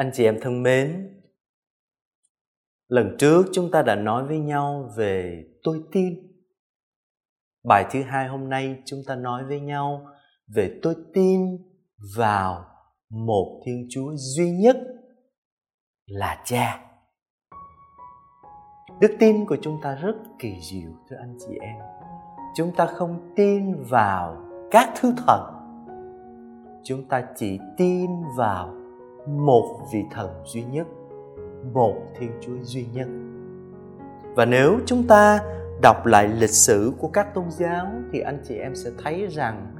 Anh chị em thân mến, lần trước chúng ta đã nói với nhau về tôi tin. Bài thứ hai hôm nay chúng ta nói với nhau về tôi tin vào một Thiên Chúa duy nhất là Cha. Đức tin của chúng ta rất kỳ diệu thưa anh chị em. Chúng ta không tin vào các thứ thần. Chúng ta chỉ tin vào một vị thần duy nhất, một thiên chúa duy nhất. Và nếu chúng ta đọc lại lịch sử của các tôn giáo, thì anh chị em sẽ thấy rằng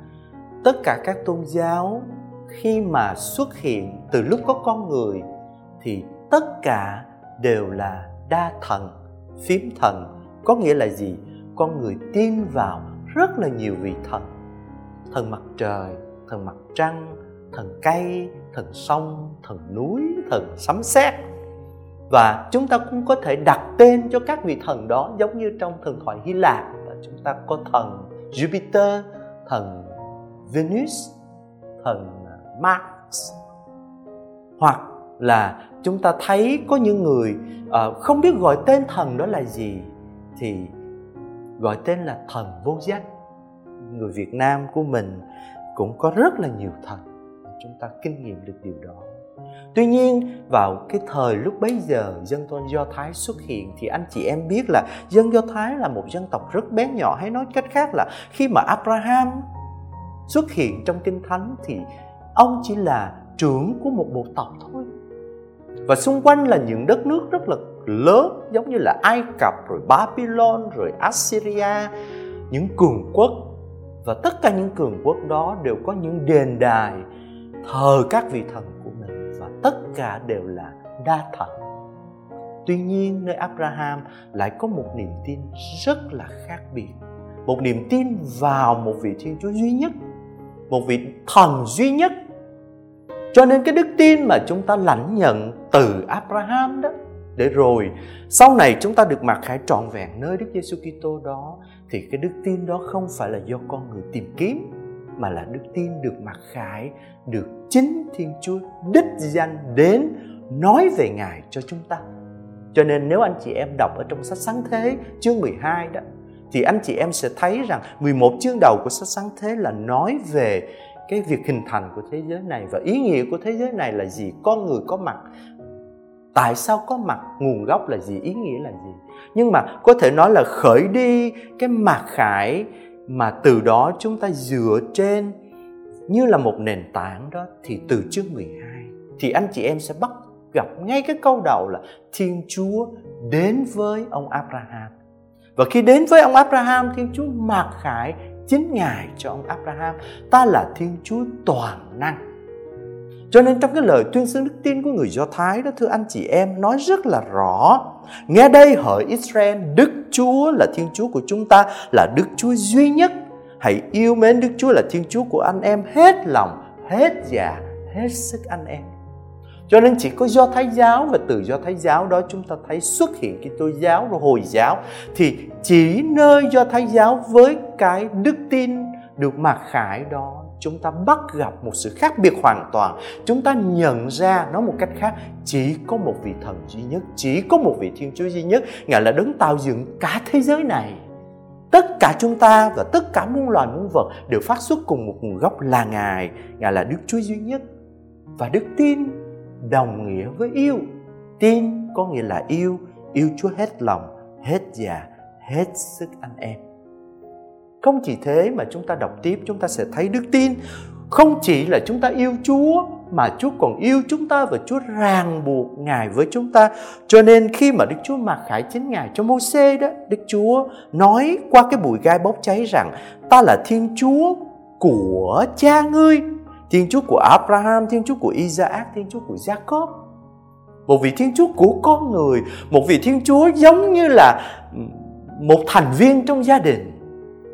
tất cả các tôn giáo khi mà xuất hiện từ lúc có con người, thì tất cả đều là đa thần, phím thần. Có nghĩa là gì? Con người tin vào rất là nhiều vị thần. Thần mặt trời, thần mặt trăng, thần cây thần sông thần núi thần sấm sét. Và chúng ta cũng có thể đặt tên cho các vị thần đó giống như trong thần thoại Hy Lạp và chúng ta có thần Jupiter, thần Venus, thần Mars. Hoặc là chúng ta thấy có những người uh, không biết gọi tên thần đó là gì thì gọi tên là thần vô danh. Người Việt Nam của mình cũng có rất là nhiều thần chúng ta kinh nghiệm được điều đó Tuy nhiên vào cái thời lúc bấy giờ dân tôn Do Thái xuất hiện thì anh chị em biết là dân Do Thái là một dân tộc rất bé nhỏ hay nói cách khác là khi mà Abraham xuất hiện trong Kinh Thánh thì ông chỉ là trưởng của một bộ tộc thôi. Và xung quanh là những đất nước rất là lớn giống như là Ai Cập rồi Babylon rồi Assyria, những cường quốc và tất cả những cường quốc đó đều có những đền đài thờ các vị thần của mình và tất cả đều là đa thần. Tuy nhiên, nơi abraham lại có một niềm tin rất là khác biệt. Một niềm tin vào một vị thiên chúa duy nhất, một vị thần duy nhất. Cho nên cái đức tin mà chúng ta lãnh nhận từ abraham đó, để rồi sau này chúng ta được mặc khải trọn vẹn nơi Đức Giêsu Kitô đó, thì cái đức tin đó không phải là do con người tìm kiếm mà là đức tin được mặc khải được chính Thiên Chúa đích danh đến nói về Ngài cho chúng ta. Cho nên nếu anh chị em đọc ở trong sách Sáng Thế chương 12 đó thì anh chị em sẽ thấy rằng 11 chương đầu của sách Sáng Thế là nói về cái việc hình thành của thế giới này và ý nghĩa của thế giới này là gì, con người có mặt tại sao có mặt nguồn gốc là gì ý nghĩa là gì nhưng mà có thể nói là khởi đi cái mặc khải mà từ đó chúng ta dựa trên như là một nền tảng đó thì từ chương 12 thì anh chị em sẽ bắt gặp ngay cái câu đầu là Thiên Chúa đến với ông Abraham. Và khi đến với ông Abraham, Thiên Chúa mặc khải chính Ngài cho ông Abraham. Ta là Thiên Chúa toàn năng. Cho nên trong cái lời tuyên xưng đức tin của người Do Thái đó thưa anh chị em nói rất là rõ. Nghe đây hỡi Israel, Đức Chúa là Thiên Chúa của chúng ta là Đức Chúa duy nhất hãy yêu mến Đức Chúa là Thiên Chúa của anh em hết lòng, hết dạ, hết sức anh em. Cho nên chỉ có do Thái giáo và từ do Thái giáo đó chúng ta thấy xuất hiện cái tôi giáo rồi Hồi giáo thì chỉ nơi do Thái giáo với cái đức tin được mặc khải đó chúng ta bắt gặp một sự khác biệt hoàn toàn. Chúng ta nhận ra nó một cách khác. Chỉ có một vị thần duy nhất, chỉ có một vị thiên chúa duy nhất. Ngài là đấng tạo dựng cả thế giới này. Tất cả chúng ta và tất cả muôn loài muôn vật đều phát xuất cùng một nguồn gốc là ngài. Ngài là đức chúa duy nhất. Và đức tin đồng nghĩa với yêu. Tin có nghĩa là yêu. Yêu chúa hết lòng, hết già, hết sức anh em không chỉ thế mà chúng ta đọc tiếp chúng ta sẽ thấy đức tin không chỉ là chúng ta yêu Chúa mà Chúa còn yêu chúng ta và Chúa ràng buộc Ngài với chúng ta. Cho nên khi mà Đức Chúa mặc khải chính Ngài cho Môsê đó, Đức Chúa nói qua cái bụi gai bốc cháy rằng ta là Thiên Chúa của cha ngươi, Thiên Chúa của Abraham, Thiên Chúa của Isaac, Thiên Chúa của Jacob. Một vị Thiên Chúa của con người, một vị Thiên Chúa giống như là một thành viên trong gia đình.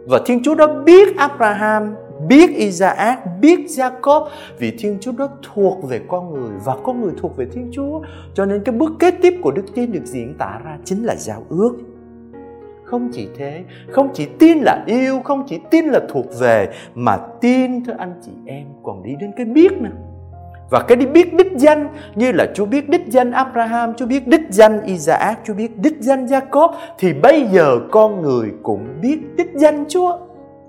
Và Thiên Chúa đó biết Abraham biết Isaac, biết Jacob vì Thiên Chúa đó thuộc về con người và con người thuộc về Thiên Chúa. Cho nên cái bước kế tiếp của đức tin được diễn tả ra chính là giao ước. Không chỉ thế, không chỉ tin là yêu, không chỉ tin là thuộc về mà tin thưa anh chị em còn đi đến cái biết nữa và cái đi biết đích danh như là Chúa biết đích danh Abraham, Chúa biết đích danh Isaac, Chúa biết đích danh Jacob thì bây giờ con người cũng biết đích danh Chúa.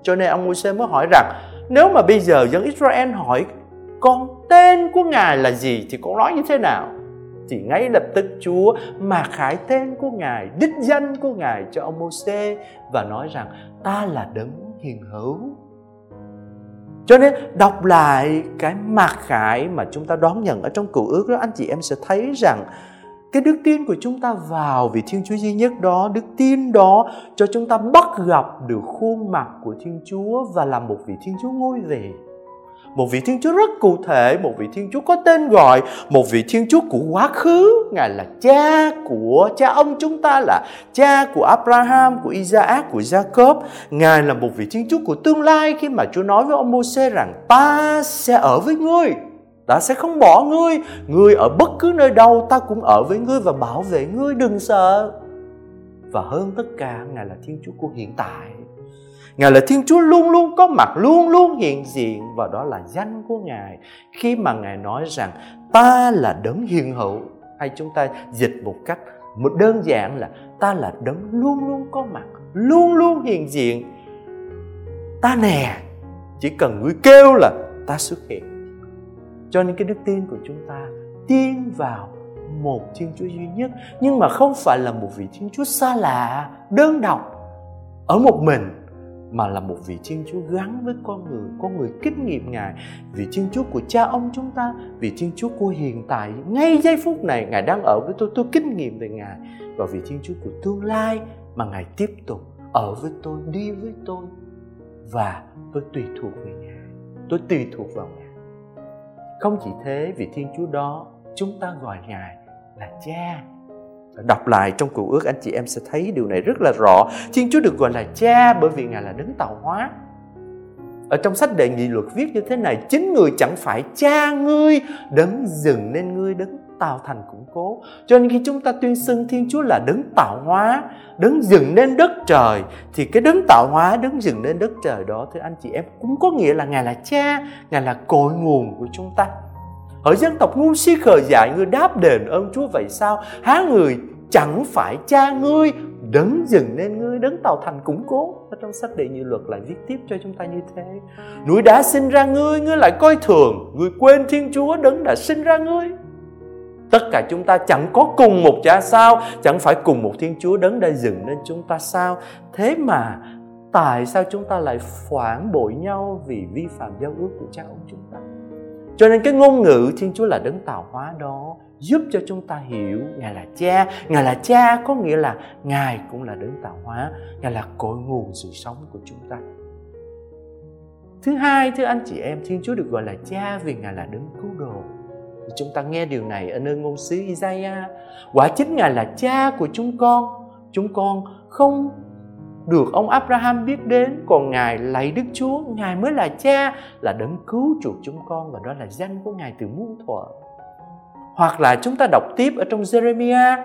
Cho nên ông Môi-se mới hỏi rằng nếu mà bây giờ dân Israel hỏi con tên của Ngài là gì thì con nói như thế nào? Thì ngay lập tức Chúa mà khải tên của Ngài, đích danh của Ngài cho ông Môi-se và nói rằng ta là đấng hiền hữu cho nên đọc lại cái mặc khải mà chúng ta đón nhận ở trong cựu ước đó anh chị em sẽ thấy rằng cái đức tin của chúng ta vào vị Thiên Chúa duy nhất đó, đức tin đó cho chúng ta bắt gặp được khuôn mặt của Thiên Chúa và làm một vị Thiên Chúa ngôi về một vị Thiên Chúa rất cụ thể, một vị Thiên Chúa có tên gọi, một vị Thiên Chúa của quá khứ, Ngài là cha của cha ông chúng ta là cha của Abraham, của Isaac, của Jacob. Ngài là một vị Thiên Chúa của tương lai khi mà Chúa nói với ông Moses rằng ta sẽ ở với ngươi, ta sẽ không bỏ ngươi, ngươi ở bất cứ nơi đâu ta cũng ở với ngươi và bảo vệ ngươi đừng sợ. Và hơn tất cả, Ngài là Thiên Chúa của hiện tại Ngài là Thiên Chúa luôn luôn có mặt, luôn luôn hiện diện và đó là danh của Ngài. Khi mà Ngài nói rằng ta là đấng hiền hữu hay chúng ta dịch một cách một đơn giản là ta là đấng luôn luôn có mặt, luôn luôn hiện diện. Ta nè, chỉ cần ngươi kêu là ta xuất hiện. Cho nên cái đức tin của chúng ta tin vào một Thiên Chúa duy nhất nhưng mà không phải là một vị Thiên Chúa xa lạ, đơn độc ở một mình mà là một vị Thiên Chúa gắn với con người, con người kinh nghiệm Ngài, vị Thiên Chúa của cha ông chúng ta, vị Thiên Chúa của hiện tại, ngay giây phút này Ngài đang ở với tôi, tôi kinh nghiệm về Ngài. Và vị Thiên Chúa của tương lai mà Ngài tiếp tục ở với tôi, đi với tôi và tôi tùy thuộc về Ngài, tôi tùy thuộc vào Ngài. Không chỉ thế, vị Thiên Chúa đó chúng ta gọi Ngài là cha đọc lại trong cựu ước, anh chị em sẽ thấy điều này rất là rõ. Thiên chúa được gọi là cha bởi vì ngài là đấng tạo hóa. Ở trong sách đề nghị luật viết như thế này, chính người chẳng phải cha ngươi, đấng dừng nên ngươi, đấng tạo thành củng cố. Cho nên khi chúng ta tuyên xưng thiên chúa là đấng tạo hóa, đấng dừng nên đất trời, thì cái đấng tạo hóa, đấng dừng nên đất trời đó, thưa anh chị em, cũng có nghĩa là ngài là cha, ngài là cội nguồn của chúng ta hỡi dân tộc ngu si khờ dại ngươi đáp đền ơn Chúa, vậy sao? Há người chẳng phải cha ngươi, đấng dừng nên ngươi, đấng tạo thành củng cố. Ở trong sách đệ nhị luật lại viết tiếp cho chúng ta như thế. Núi đã sinh ra ngươi ngươi lại coi thường. Ngươi quên thiên chúa, đấng đã sinh ra ngươi. Tất cả chúng ta chẳng có cùng một cha sao? Chẳng phải cùng một thiên chúa, đấng đã dừng nên chúng ta sao? Thế mà tại sao chúng ta lại phản bội nhau vì vi phạm giao ước của cha ông chúng ta? Cho nên cái ngôn ngữ Thiên Chúa là đấng tạo hóa đó giúp cho chúng ta hiểu Ngài là cha. Ngài là cha có nghĩa là Ngài cũng là đấng tạo hóa. Ngài là cội nguồn sự sống của chúng ta. Thứ hai, thưa anh chị em, Thiên Chúa được gọi là cha vì Ngài là đấng cứu độ. Chúng ta nghe điều này ở nơi ngôn sứ Isaiah. Quả chính Ngài là cha của chúng con. Chúng con không được ông Abraham biết đến, còn ngài lạy Đức Chúa, ngài mới là cha, là đấng cứu chuộc chúng con, và đó là danh của ngài từ muôn thuở. Hoặc là chúng ta đọc tiếp ở trong Jeremiah.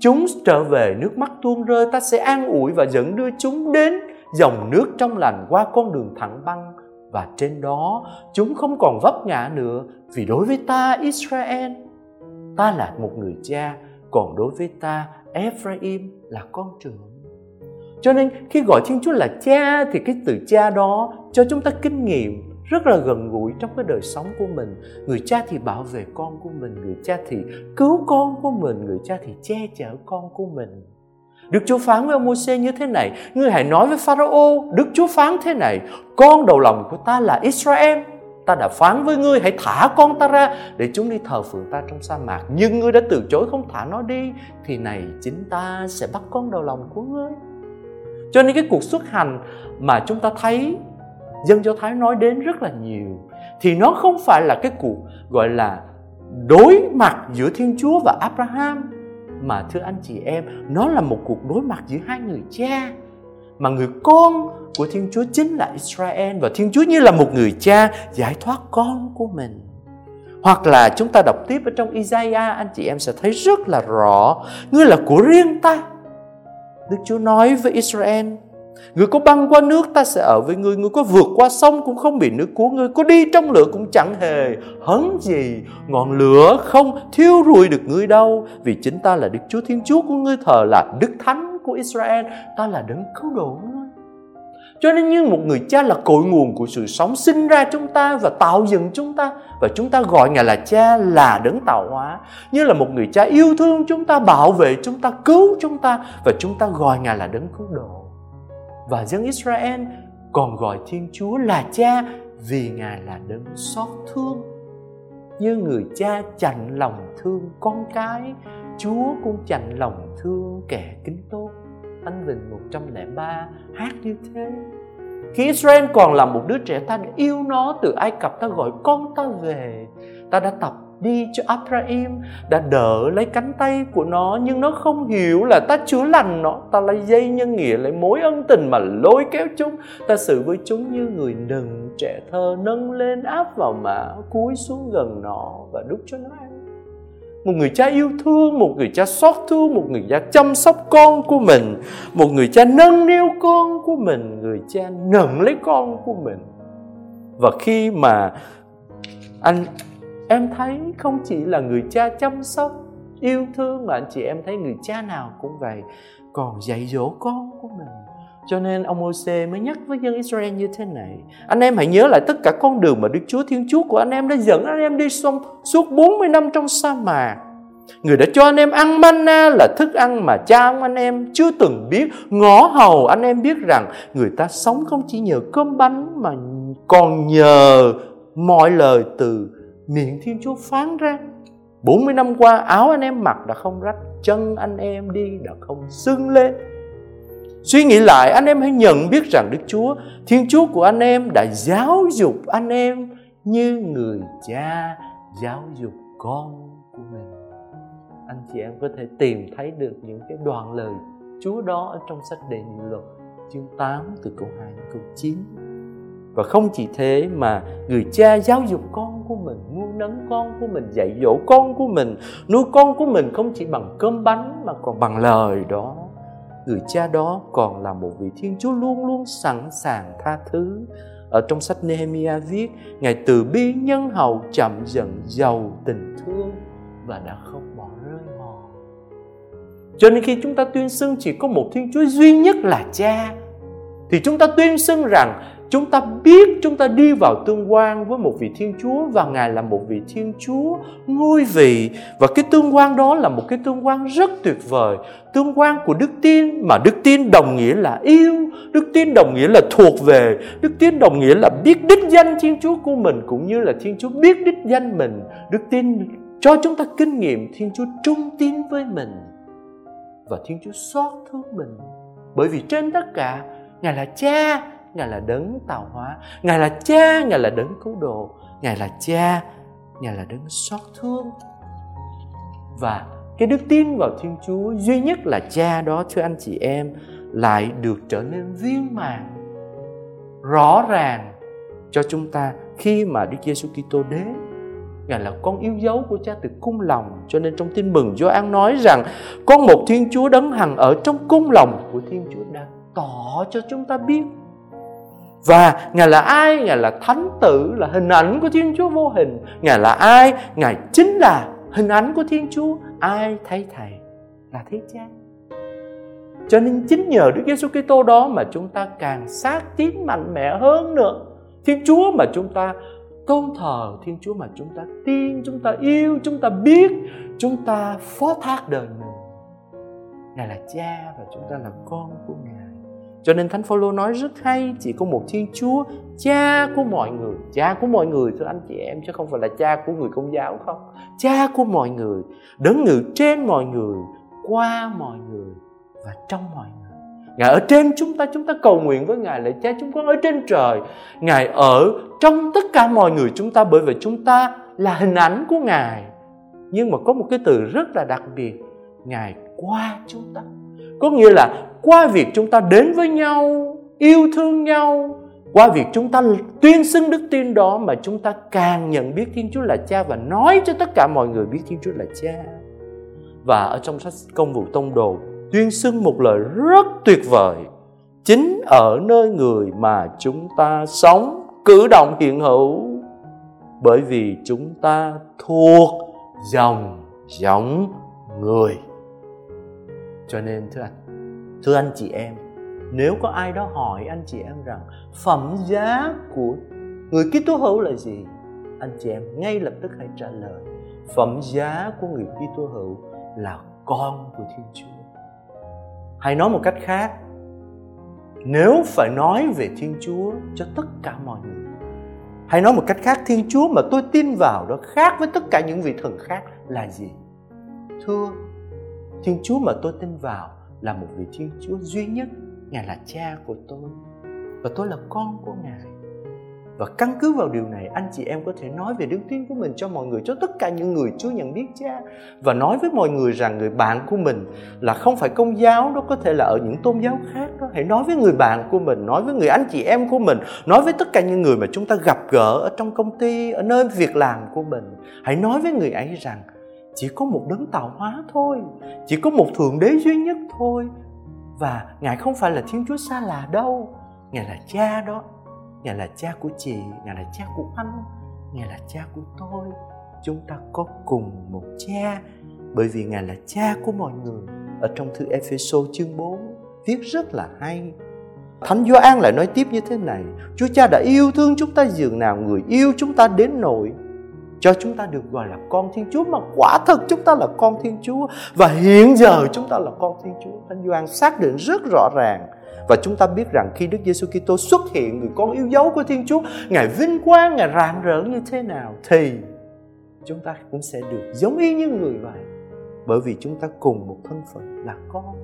Chúng trở về nước mắt tuôn rơi, ta sẽ an ủi và dẫn đưa chúng đến dòng nước trong lành qua con đường thẳng băng. Và trên đó, chúng không còn vấp ngã nữa, vì đối với ta, Israel, ta là một người cha, còn đối với ta, Ephraim là con trưởng cho nên khi gọi Thiên Chúa là cha thì cái từ cha đó cho chúng ta kinh nghiệm rất là gần gũi trong cái đời sống của mình. Người cha thì bảo vệ con của mình, người cha thì cứu con của mình, người cha thì che chở con của mình. Đức Chúa phán với ông Môi-se như thế này, ngươi hãy nói với Pharaoh, Đức Chúa phán thế này, con đầu lòng của ta là Israel, ta đã phán với ngươi hãy thả con ta ra để chúng đi thờ phượng ta trong sa mạc nhưng ngươi đã từ chối không thả nó đi thì này chính ta sẽ bắt con đầu lòng của ngươi cho nên cái cuộc xuất hành mà chúng ta thấy, dân do thái nói đến rất là nhiều, thì nó không phải là cái cuộc gọi là đối mặt giữa thiên chúa và abraham. Mà thưa anh chị em, nó là một cuộc đối mặt giữa hai người cha. Mà người con của thiên chúa chính là israel, và thiên chúa như là một người cha giải thoát con của mình. Hoặc là chúng ta đọc tiếp ở trong Isaiah, anh chị em sẽ thấy rất là rõ ngươi là của riêng ta. Đức Chúa nói với Israel, Người có băng qua nước ta sẽ ở với người Người có vượt qua sông cũng không bị nước cuốn Người, có đi trong lửa cũng chẳng hề hấn gì. Ngọn lửa không thiêu rụi được người đâu, Vì chính ta là Đức Chúa Thiên Chúa của ngươi, thờ là Đức Thánh của Israel, Ta là đấng cứu độ cho nên như một người cha là cội nguồn của sự sống sinh ra chúng ta và tạo dựng chúng ta. Và chúng ta gọi ngài là cha là đấng tạo hóa. Như là một người cha yêu thương chúng ta, bảo vệ chúng ta, cứu chúng ta. Và chúng ta gọi ngài là đấng cứu độ. Và dân Israel còn gọi Thiên Chúa là cha vì ngài là đấng xót thương. Như người cha chạnh lòng thương con cái, Chúa cũng chạnh lòng thương kẻ kính tốt. Thánh Vịnh 103 hát như thế. Khi Israel còn là một đứa trẻ ta đã yêu nó, từ Ai Cập ta gọi con ta về. Ta đã tập đi cho Abraham, đã đỡ lấy cánh tay của nó, nhưng nó không hiểu là ta chữa lành nó. Ta lấy dây nhân nghĩa, lấy mối ân tình mà lôi kéo chúng. Ta xử với chúng như người nừng trẻ thơ nâng lên áp vào mã cúi xuống gần nó và đút cho nó ăn một người cha yêu thương, một người cha xót thương, một người cha chăm sóc con của mình. Một người cha nâng niu con của mình, người cha nâng lấy con của mình. Và khi mà anh, em thấy không chỉ là người cha chăm sóc, yêu thương mà anh chị em thấy người cha nào cũng vậy, còn dạy dỗ con của mình cho nên ông Moses mới nhắc với dân Israel như thế này. Anh em hãy nhớ lại tất cả con đường mà Đức Chúa Thiên Chúa của anh em đã dẫn anh em đi xong suốt 40 năm trong sa mạc. Người đã cho anh em ăn manna là thức ăn mà cha ông anh em chưa từng biết. Ngõ hầu anh em biết rằng người ta sống không chỉ nhờ cơm bánh Mà còn nhờ mọi lời từ miệng Thiên Chúa phán ra. 40 năm qua, áo anh em mặc đã không rách, Chân anh em đi đã không sưng lên. Suy nghĩ lại, anh em hãy nhận biết rằng Đức Chúa, Thiên Chúa của anh em đã giáo dục anh em Như người cha giáo dục con của mình. Anh chị em có thể tìm thấy được những cái đoạn lời Chúa đó ở trong sách Đề Nghị Luật, chương 8 từ câu 2 đến câu 9 và không chỉ thế mà người cha giáo dục con của mình, nuôi nấng con của mình, dạy dỗ con của mình, nuôi con của mình không chỉ bằng cơm bánh mà còn bằng lời đó người cha đó còn là một vị thiên chúa luôn luôn sẵn sàng tha thứ. Ở trong sách Nehemiah viết, Ngài từ bi nhân hậu chậm dần giàu tình thương và đã không bỏ rơi họ cho nên khi chúng ta tuyên xưng chỉ có một thiên chúa duy nhất là cha, thì chúng ta tuyên xưng rằng chúng ta biết chúng ta đi vào tương quan với một vị thiên chúa và ngài là một vị thiên chúa ngôi vị. Và cái tương quan đó là một cái tương quan rất tuyệt vời. Tương quan của đức tin mà đức tin đồng nghĩa là yêu, đức tin đồng nghĩa là thuộc về, đức tin đồng nghĩa là biết đích danh thiên chúa của mình cũng như là thiên chúa biết đích danh mình. Đức tin cho chúng ta kinh nghiệm thiên chúa trung tín với mình và thiên chúa xót thương mình. Bởi vì trên tất cả, ngài là cha Ngài là đấng tạo hóa. Ngài là cha, Ngài là đấng cứu độ. Ngài là cha, Ngài là đấng xót thương. Và cái đức tin vào Thiên Chúa duy nhất là cha đó thưa anh chị em lại được trở nên viên mãn rõ ràng cho chúng ta khi mà Đức Giêsu Kitô đến. Ngài là con yêu dấu của cha từ cung lòng Cho nên trong tin mừng Gioan nói rằng Con một Thiên Chúa đấng hằng ở trong cung lòng của Thiên Chúa đã tỏ cho chúng ta biết và Ngài là ai? Ngài là thánh tử, là hình ảnh của Thiên Chúa vô hình. Ngài là ai? Ngài chính là hình ảnh của Thiên Chúa. Ai thấy Thầy là thấy cha. Cho nên chính nhờ Đức Giêsu Kitô đó mà chúng ta càng xác tín mạnh mẽ hơn nữa. Thiên Chúa mà chúng ta tôn thờ, Thiên Chúa mà chúng ta tin, chúng ta yêu, chúng ta biết, chúng ta phó thác đời mình. Ngài là cha và chúng ta là con của Ngài. Cho nên Thánh Phaolô nói rất hay, chỉ có một Thiên Chúa, cha của mọi người, cha của mọi người thưa anh chị em chứ không phải là cha của người công giáo không. Cha của mọi người, đấng ngự trên mọi người, qua mọi người và trong mọi người. Ngài ở trên chúng ta, chúng ta cầu nguyện với Ngài là cha chúng con ở trên trời. Ngài ở trong tất cả mọi người chúng ta bởi vì chúng ta là hình ảnh của Ngài. Nhưng mà có một cái từ rất là đặc biệt, Ngài qua chúng ta có nghĩa là qua việc chúng ta đến với nhau, yêu thương nhau, qua việc chúng ta tuyên xưng đức tin đó mà chúng ta càng nhận biết Thiên Chúa là Cha và nói cho tất cả mọi người biết Thiên Chúa là Cha. Và ở trong sách Công vụ Tông Đồ, tuyên xưng một lời rất tuyệt vời. chính ở nơi người mà chúng ta sống cử động hiện hữu bởi vì chúng ta thuộc dòng, giống người cho nên, thưa anh thưa anh chị em, nếu có ai đó hỏi anh chị em rằng phẩm giá của người Kitô hữu là gì, anh chị em ngay lập tức hãy trả lời, phẩm giá của người Kitô hữu là con của Thiên Chúa. Hay nói một cách khác, nếu phải nói về Thiên Chúa cho tất cả mọi người hay nói một cách khác, Thiên Chúa mà tôi tin vào đó khác với tất cả những vị thần khác là gì? Thưa, Thiên Chúa mà tôi tin vào là một vị Thiên Chúa duy nhất. Ngài là cha của tôi, và tôi là con của Ngài. Và căn cứ vào điều này, anh chị em có thể nói về đức tin của mình cho mọi người, cho tất cả những người chưa nhận biết cha, và nói với mọi người rằng người bạn của mình là không phải công giáo đó có thể là ở những tôn giáo khác đó. Hãy nói với người bạn của mình, nói với người anh chị em của mình, nói với tất cả những người mà chúng ta gặp gỡ ở trong công ty, ở nơi việc làm của mình. Hãy nói với người ấy rằng chỉ có một đấng tạo hóa thôi, chỉ có một thượng đế duy nhất thôi. Và ngài không phải là thiên chúa xa lạ đâu. Ngài là cha đó. Ngài là cha của chị, ngài là cha của anh, ngài là cha của tôi. Chúng ta có cùng một cha, bởi vì ngài là cha của mọi người. Ở trong thư Epheso chương 4 viết rất là hay. Thánh Gioan lại nói tiếp như thế này, Chúa Cha đã yêu thương chúng ta dường nào Người yêu chúng ta đến nỗi cho chúng ta được gọi là con Thiên Chúa mà quả thực chúng ta là con Thiên Chúa và hiện giờ chúng ta là con Thiên Chúa. Thánh Gioan xác định rất rõ ràng và chúng ta biết rằng khi Đức Giêsu Kitô xuất hiện người con yêu dấu của Thiên Chúa, Ngài vinh quang, Ngài rạng rỡ như thế nào thì chúng ta cũng sẽ được giống y như người vậy. Bởi vì chúng ta cùng một thân phận là con.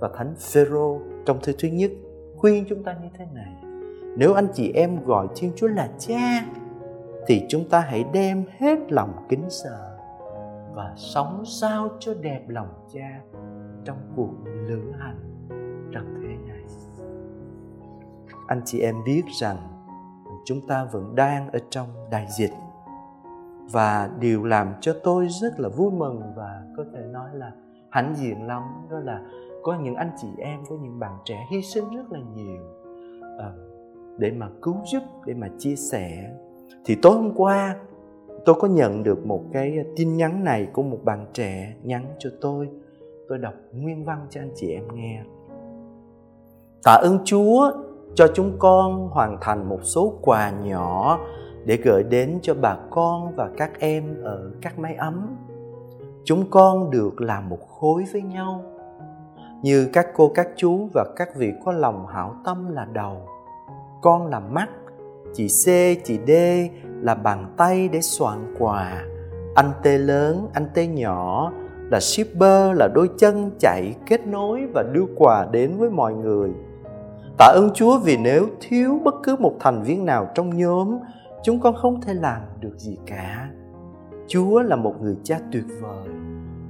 Và Thánh Phêrô trong thư thứ nhất khuyên chúng ta như thế này. Nếu anh chị em gọi Thiên Chúa là cha thì chúng ta hãy đem hết lòng kính sợ và sống sao cho đẹp lòng cha trong cuộc lữ hành trần thế này. Anh chị em biết rằng chúng ta vẫn đang ở trong đại dịch và điều làm cho tôi rất là vui mừng và có thể nói là hãnh diện lắm. Đó là có những anh chị em, có những bạn trẻ hy sinh rất là nhiều ờ, để mà cứu giúp, để mà chia sẻ thì tối hôm qua, tôi có nhận được một cái tin nhắn này của một bạn trẻ nhắn cho tôi. Tôi đọc nguyên văn cho anh chị em nghe. Tạ ơn chúa cho chúng con hoàn thành một số quà nhỏ để gửi đến cho bà con và các em ở các máy ấm. Chúng con được làm một khối với nhau, như các cô, các chú và các vị có lòng hảo tâm là đầu. Con là mắt chị C, chị D là bàn tay để soạn quà. Anh T lớn, anh T nhỏ là shipper là đôi chân chạy kết nối và đưa quà đến với mọi người. Tạ ơn Chúa vì nếu thiếu bất cứ một thành viên nào trong nhóm, chúng con không thể làm được gì cả. Chúa là một người cha tuyệt vời,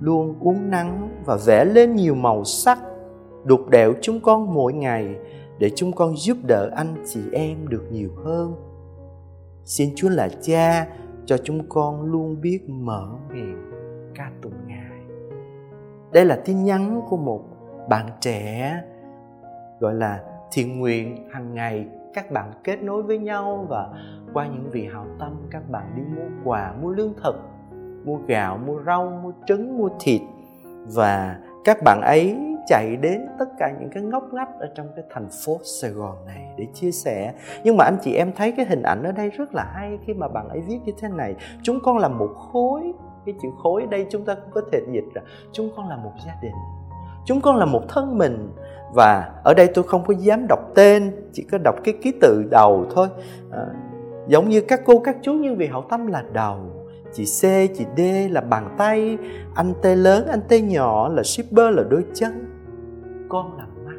luôn uống nắng và vẽ lên nhiều màu sắc, đục đẽo chúng con mỗi ngày để chúng con giúp đỡ anh chị em được nhiều hơn. Xin chúa là cha cho chúng con luôn biết mở miệng ca tụng ngài. Đây là tin nhắn của một bạn trẻ, gọi là thiện nguyện. Hàng ngày các bạn kết nối với nhau và qua những vị hảo tâm, các bạn đi mua quà, mua lương thực, mua gạo, mua rau, mua trứng, mua thịt. Và các bạn ấy chạy đến tất cả những cái ngóc ngách ở trong cái thành phố Sài Gòn này để chia sẻ. Nhưng mà anh chị em thấy cái hình ảnh ở đây rất là hay khi mà bạn ấy viết như thế này. Chúng con là một khối cái chữ khối đây chúng ta cũng có thể dịch là chúng con là một gia đình chúng con là một thân mình. Và ở đây tôi không có dám đọc tên chỉ có đọc cái ký tự đầu thôi. À, giống như các cô các chú nhưng vì hậu tâm là đầu. Chị C, chị D là bàn tay, anh T lớn, anh T nhỏ là shipper là đôi chân con là mắt.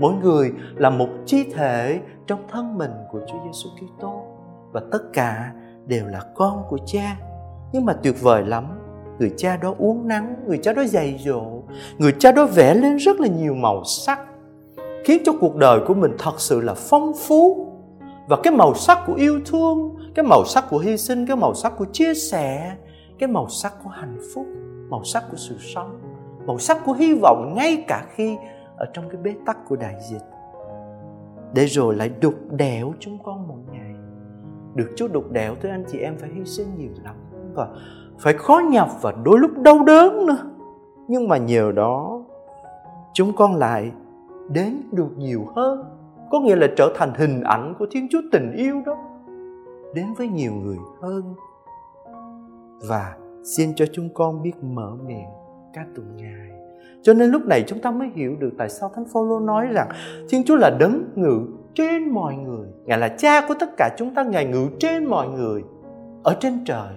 Mỗi người là một chi thể trong thân mình của Chúa Giêsu Kitô và tất cả đều là con của cha. Nhưng mà tuyệt vời lắm, người cha đó uống nắng, người cha đó dày dỗ, người cha đó vẽ lên rất là nhiều màu sắc, khiến cho cuộc đời của mình thật sự là phong phú. Và cái màu sắc của yêu thương, cái màu sắc của hy sinh, cái màu sắc của chia sẻ, cái màu sắc của hạnh phúc, màu sắc của sự sống màu sắc của hy vọng ngay cả khi ở trong cái bế tắc của đại dịch. Để rồi lại đục đẽo chúng con mỗi ngày. Được Chúa đục đẽo thưa anh chị em phải hy sinh nhiều lắm và phải khó nhọc và đôi lúc đau đớn nữa. Nhưng mà nhờ đó, chúng con lại đến được nhiều hơn. Có nghĩa là trở thành hình ảnh của thiên chúa tình yêu đó. Đến với nhiều người hơn. Và xin cho chúng con biết mở miệng ca tụng ngài cho nên lúc này chúng ta mới hiểu được tại sao thánh phaolô nói rằng thiên chúa là đấng ngự trên mọi người. Ngài là cha của tất cả chúng ta, ngài ngự trên mọi người, ở trên trời.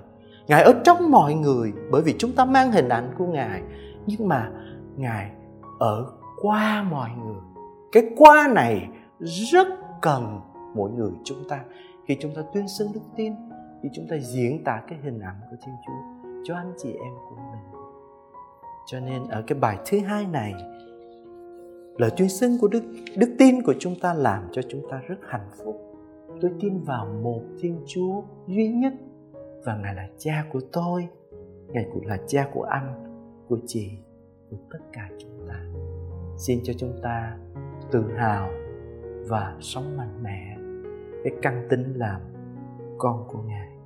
Ngài ở trong mọi người, bởi vì chúng ta mang hình ảnh của ngài. Nhưng mà ngài ở qua mọi người. Cái qua này rất cần mỗi người chúng ta. Khi chúng ta tuyên xưng đức tin, khi chúng ta diễn tả cái hình ảnh của thiên chúa cho anh chị em của mình cho nên ở cái bài thứ hai này, lời tuyên xưng của đức đức tin của chúng ta làm cho chúng ta rất hạnh phúc. Tôi tin vào một thiên chúa duy nhất và ngài là cha của tôi. Ngài cũng là cha của anh, của chị, của tất cả chúng ta. Xin cho chúng ta tự hào và sống mạnh mẽ. Cái căn tính làm con của ngài.